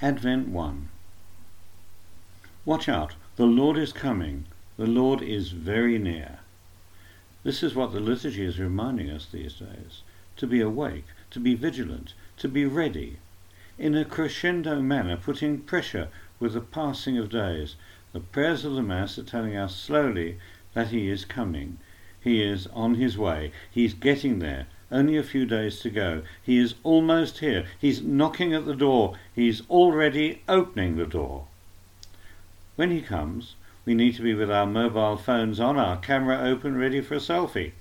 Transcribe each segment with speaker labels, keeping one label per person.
Speaker 1: Advent 1 Watch out, the Lord is coming, the Lord is very near. This is what the liturgy is reminding us these days to be awake, to be vigilant, to be ready, in a crescendo manner, putting pressure with the passing of days. The prayers of the Mass are telling us slowly that He is coming. He is on His way. He's getting there. Only a few days to go. He is almost here. He's knocking at the door. He's already opening the door. When he comes, we need to be with our mobile phones on, our camera open, ready for a selfie.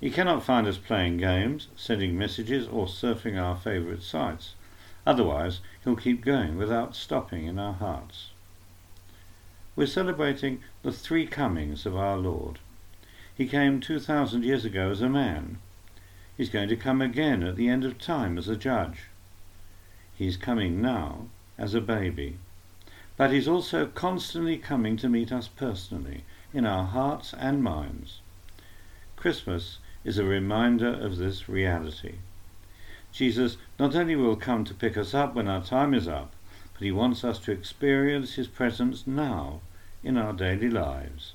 Speaker 1: He cannot find us playing games, sending messages, or surfing our favourite sites. Otherwise, he'll keep going without stopping in our hearts. We're celebrating the three comings of our Lord. He came 2,000 years ago as a man. He's going to come again at the end of time as a judge. He's coming now as a baby. But he's also constantly coming to meet us personally, in our hearts and minds. Christmas is a reminder of this reality. Jesus not only will come to pick us up when our time is up, but he wants us to experience his presence now in our daily lives.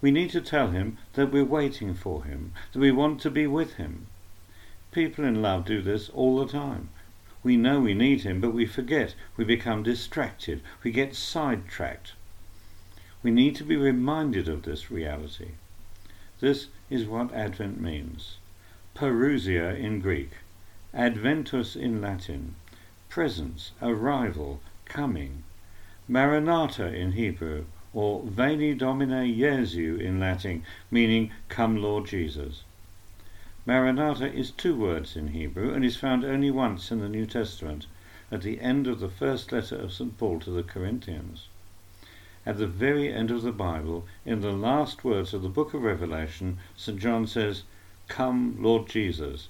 Speaker 1: We need to tell him that we're waiting for him, that we want to be with him. People in love do this all the time. We know we need him, but we forget. We become distracted. We get sidetracked. We need to be reminded of this reality. This is what Advent means. Parousia in Greek, Adventus in Latin, presence, arrival, coming. Maranatha in Hebrew, or Veni Domine Jesu in Latin, meaning Come Lord Jesus. Maranatha is two words in Hebrew and is found only once in the New Testament, at the end of the first letter of St. Paul to the Corinthians. At the very end of the Bible, in the last words of the book of Revelation, St. John says, Come, Lord Jesus.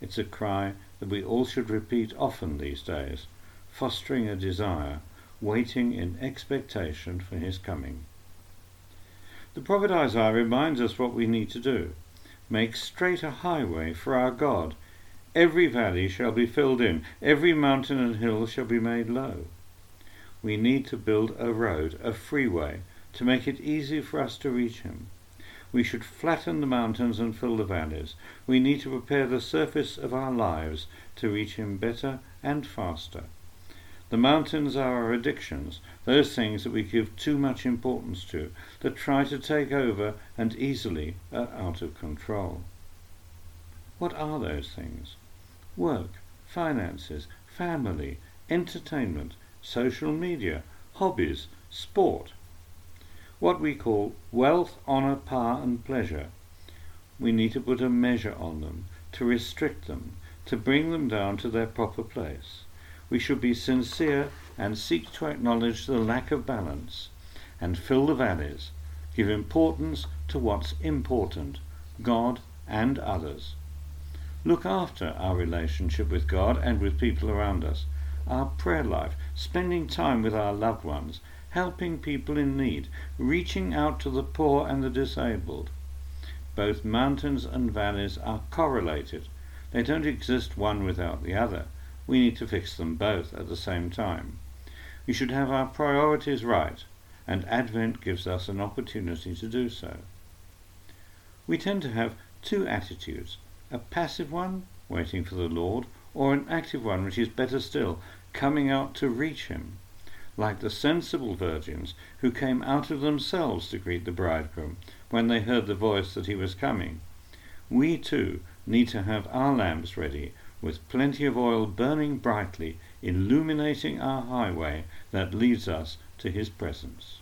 Speaker 1: It's a cry that we all should repeat often these days, fostering a desire waiting in expectation for his coming. The prophet Isaiah reminds us what we need to do. Make straight a highway for our God. Every valley shall be filled in, every mountain and hill shall be made low. We need to build a road, a freeway, to make it easy for us to reach him. We should flatten the mountains and fill the valleys. We need to prepare the surface of our lives to reach him better and faster. The mountains are our addictions, those things that we give too much importance to, that try to take over and easily are out of control. What are those things? Work, finances, family, entertainment, social media, hobbies, sport. What we call wealth, honour, power and pleasure. We need to put a measure on them, to restrict them, to bring them down to their proper place we should be sincere and seek to acknowledge the lack of balance and fill the valleys, give importance to what's important, God and others. Look after our relationship with God and with people around us, our prayer life, spending time with our loved ones, helping people in need, reaching out to the poor and the disabled. Both mountains and valleys are correlated. They don't exist one without the other we need to fix them both at the same time. We should have our priorities right, and Advent gives us an opportunity to do so. We tend to have two attitudes a passive one, waiting for the Lord, or an active one, which is better still, coming out to reach Him, like the sensible virgins who came out of themselves to greet the bridegroom when they heard the voice that he was coming. We too need to have our lamps ready with plenty of oil burning brightly, illuminating our highway that leads us to his presence.